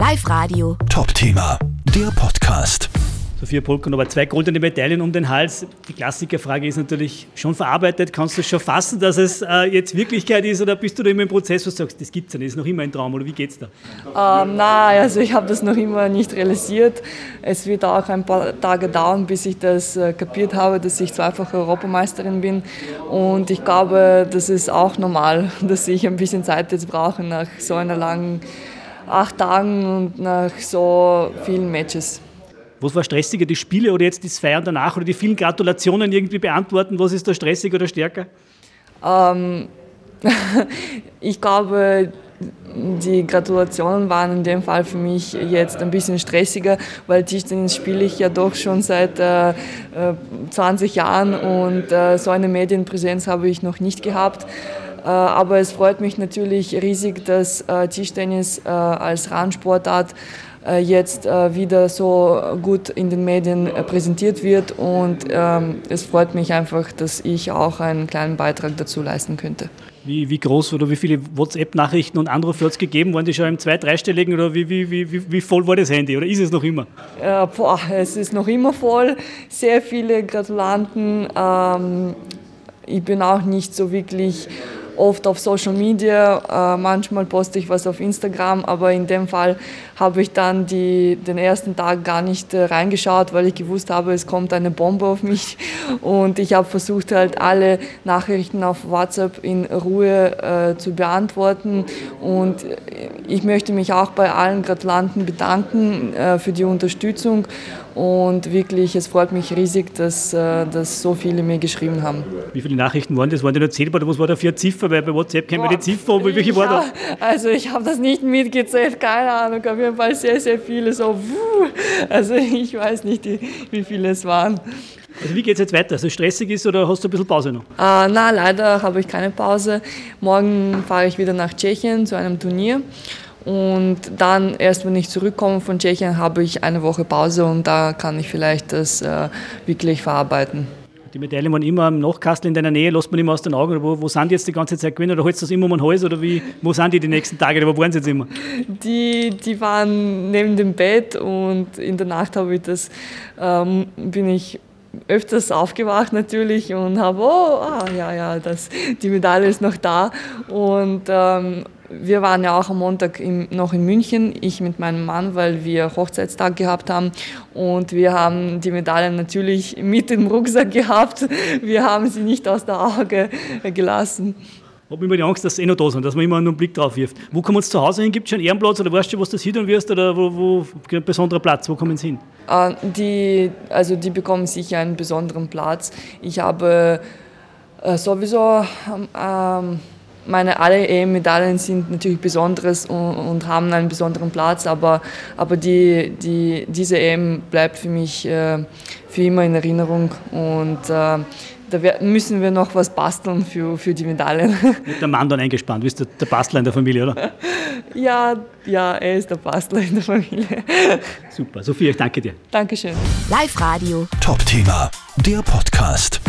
Live Radio. Top-Thema, der Podcast. Sophia Polkon, aber zwei goldene Medaillen um den Hals. Die Klassikerfrage ist natürlich schon verarbeitet. Kannst du es schon fassen, dass es äh, jetzt Wirklichkeit ist oder bist du da immer im Prozess, wo du sagst, das gibt es ja nicht, ist noch immer ein Traum oder wie geht es da? Ähm, nein, also ich habe das noch immer nicht realisiert. Es wird auch ein paar Tage dauern, bis ich das äh, kapiert habe, dass ich zweifache Europameisterin bin. Und ich glaube, das ist auch normal, dass ich ein bisschen Zeit jetzt brauche nach so einer langen acht Tagen und nach so vielen Matches. Was war stressiger, die Spiele oder jetzt das Feiern danach oder die vielen Gratulationen irgendwie beantworten? Was ist da stressiger oder stärker? Ähm, ich glaube, die Gratulationen waren in dem Fall für mich jetzt ein bisschen stressiger, weil Tischtennis spiele ich ja doch schon seit äh, 20 äh, Jahren und äh, so eine Medienpräsenz habe ich noch nicht gehabt. Äh, aber es freut mich natürlich riesig, dass äh, Tischtennis äh, als Randsportart jetzt wieder so gut in den Medien präsentiert wird und ähm, es freut mich einfach, dass ich auch einen kleinen Beitrag dazu leisten könnte. Wie, wie groß oder wie viele WhatsApp-Nachrichten und Anrufe hat es gegeben? Waren die schon im zwei-, dreistelligen oder wie, wie, wie, wie voll war das Handy oder ist es noch immer? Äh, boah, es ist noch immer voll. Sehr viele Gratulanten. Ähm, ich bin auch nicht so wirklich oft auf Social Media, äh, manchmal poste ich was auf Instagram, aber in dem Fall habe ich dann die, den ersten Tag gar nicht äh, reingeschaut, weil ich gewusst habe, es kommt eine Bombe auf mich. Und ich habe versucht halt alle Nachrichten auf WhatsApp in Ruhe äh, zu beantworten. Und ich möchte mich auch bei allen Gratulanten bedanken für die Unterstützung und wirklich, es freut mich riesig, dass, äh, dass so viele mir geschrieben haben. Wie viele Nachrichten waren das? Waren die nur zählbar? Was war da für eine Ziffer? Weil bei WhatsApp kennen wir die Ziffer. Wie welche war da? Also ich habe das nicht mitgezählt, keine Ahnung. Auf jeden Fall sehr, sehr viele. So, also ich weiß nicht, wie viele es waren. Also wie geht es jetzt weiter? Also stressig ist oder hast du ein bisschen Pause noch? Äh, na, leider habe ich keine Pause. Morgen fahre ich wieder nach Tschechien zu einem Turnier. Und dann, erst wenn ich zurückkomme von Tschechien, habe ich eine Woche Pause und da kann ich vielleicht das äh, wirklich verarbeiten. Die Medaillen waren immer am Nachkastel in deiner Nähe, lässt man immer aus den Augen. Wo, wo sind die jetzt die ganze Zeit gewesen? Oder holst du das immer um den Hals? Oder wie, wo sind die die nächsten Tage? Oder wo waren sie jetzt immer? Die, die waren neben dem Bett und in der Nacht habe ich das, ähm, bin ich öfters aufgewacht natürlich und habe, oh, ah, ja, ja, das, die Medaille ist noch da. Und ähm, wir waren ja auch am Montag im, noch in München, ich mit meinem Mann, weil wir Hochzeitstag gehabt haben. Und wir haben die Medaille natürlich mit im Rucksack gehabt. Wir haben sie nicht aus der Auge gelassen. Ich habe immer die Angst, dass sie eh noch da sind, dass man immer nur einen Blick drauf wirft. Wo kommen sie zu Hause hin? Gibt es schon einen Ehrenplatz oder weißt du, was du hin wirst? Oder wo, wo ein besonderer Platz? Wo kommen sie hin? Äh, die, also die bekommen sicher einen besonderen Platz. Ich habe äh, sowieso ähm, meine alle EM-Medaillen sind natürlich besonderes und, und, haben einen besonderen Platz, aber, aber die, die, diese EM bleibt für mich äh, für immer in Erinnerung und äh, da müssen wir noch was basteln für, für die Medaillen. Wird der Mann dann eingespannt? Bist du der Bastler in der Familie, oder? Ja, ja, er ist der Bastler in der Familie. Super, Sophia, ich danke dir. Dankeschön. Live Radio. Top-Thema, der Podcast.